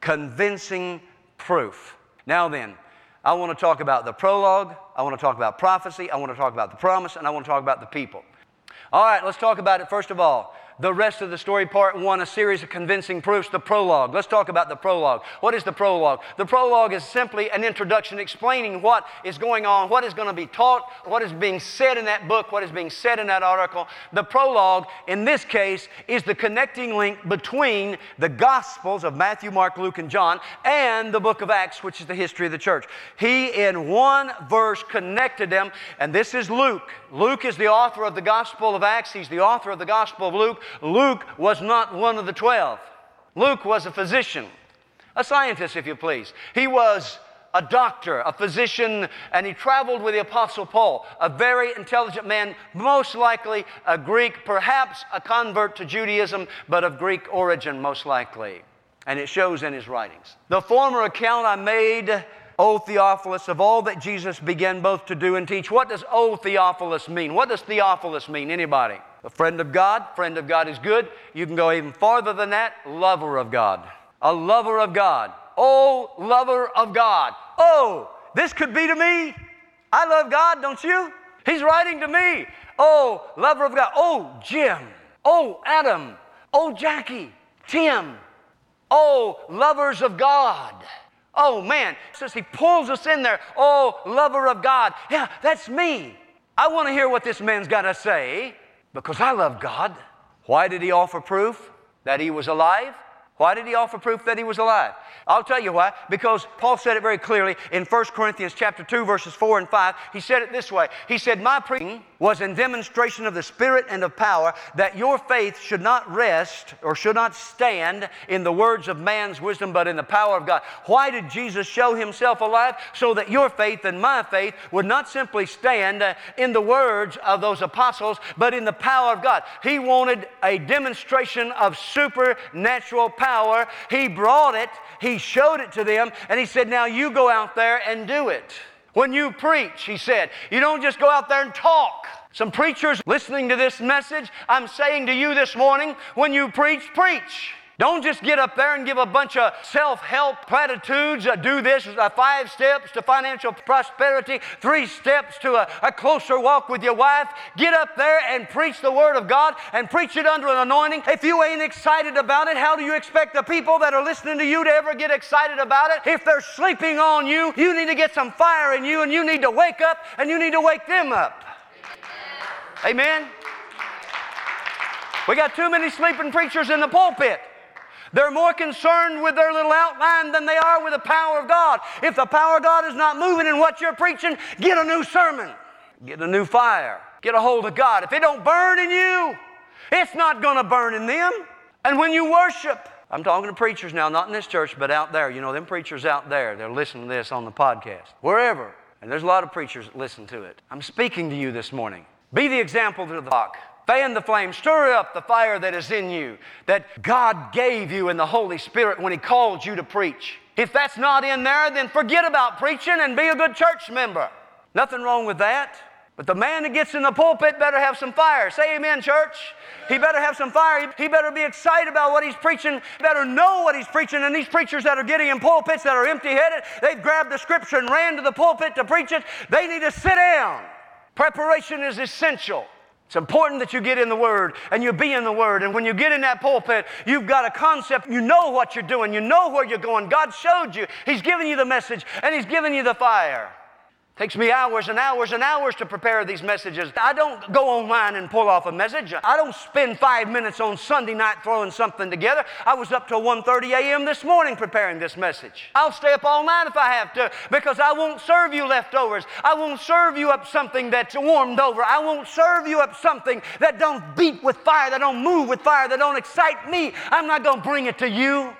convincing proof. Now then, I want to talk about the prologue, I want to talk about prophecy, I want to talk about the promise, and I want to talk about the people. All right, let's talk about it first of all the rest of the story, part one, a series of convincing proofs, the prologue. Let's talk about the prologue. What is the prologue? The prologue is simply an introduction explaining what is going on, what is going to be taught, what is being said in that book, what is being said in that article. The prologue, in this case, is the connecting link between the Gospels of Matthew, Mark, Luke, and John and the book of Acts, which is the history of the church. He, in one verse, connected them, and this is Luke. Luke is the author of the Gospel of Acts, he's the author of the Gospel of Luke. Luke was not one of the twelve. Luke was a physician, a scientist, if you please. He was a doctor, a physician, and he traveled with the Apostle Paul, a very intelligent man, most likely a Greek, perhaps a convert to Judaism, but of Greek origin, most likely. And it shows in his writings. The former account I made O Theophilus, of all that Jesus began both to do and teach. What does O Theophilus mean? What does Theophilus mean? Anybody? A friend of God. Friend of God is good. You can go even farther than that. Lover of God. A lover of God. Oh, lover of God. Oh, this could be to me. I love God, don't you? He's writing to me. Oh, lover of God. Oh, Jim. Oh, Adam. Oh, Jackie. Tim. Oh, lovers of God. Oh man, says he pulls us in there. Oh, lover of God. Yeah, that's me. I want to hear what this man's got to say because I love God. Why did he offer proof that he was alive? Why did he offer proof that he was alive? I'll tell you why. Because Paul said it very clearly in 1 Corinthians chapter 2 verses 4 and 5. He said it this way. He said, "My preaching was in demonstration of the spirit and of power that your faith should not rest or should not stand in the words of man's wisdom but in the power of God." Why did Jesus show himself alive? So that your faith and my faith would not simply stand in the words of those apostles but in the power of God. He wanted a demonstration of supernatural power power. He brought it, He showed it to them, and He said, Now you go out there and do it. When you preach, He said, you don't just go out there and talk. Some preachers listening to this message, I'm saying to you this morning, when you preach, preach. Don't just get up there and give a bunch of self help platitudes. Uh, do this, uh, five steps to financial prosperity, three steps to a, a closer walk with your wife. Get up there and preach the Word of God and preach it under an anointing. If you ain't excited about it, how do you expect the people that are listening to you to ever get excited about it? If they're sleeping on you, you need to get some fire in you and you need to wake up and you need to wake them up. Amen. We got too many sleeping preachers in the pulpit. They're more concerned with their little outline than they are with the power of God. If the power of God is not moving in what you're preaching, get a new sermon, get a new fire, get a hold of God. If it don't burn in you, it's not going to burn in them. And when you worship, I'm talking to preachers now, not in this church, but out there. You know, them preachers out there, they're listening to this on the podcast, wherever. And there's a lot of preachers that listen to it. I'm speaking to you this morning. Be the example to the flock. Fan the flame, stir up the fire that is in you, that God gave you in the Holy Spirit when He called you to preach. If that's not in there, then forget about preaching and be a good church member. Nothing wrong with that. But the man that gets in the pulpit better have some fire. Say amen, church. He better have some fire. He better be excited about what he's preaching. Better know what he's preaching. And these preachers that are getting in pulpits that are empty headed, they've grabbed the scripture and ran to the pulpit to preach it. They need to sit down. Preparation is essential. It's important that you get in the Word and you be in the Word. And when you get in that pulpit, you've got a concept. You know what you're doing. You know where you're going. God showed you. He's given you the message and He's given you the fire. Takes me hours and hours and hours to prepare these messages. I don't go online and pull off a message. I don't spend five minutes on Sunday night throwing something together. I was up till 1.30 a.m. this morning preparing this message. I'll stay up all night if I have to because I won't serve you leftovers. I won't serve you up something that's warmed over. I won't serve you up something that don't beat with fire, that don't move with fire, that don't excite me. I'm not going to bring it to you.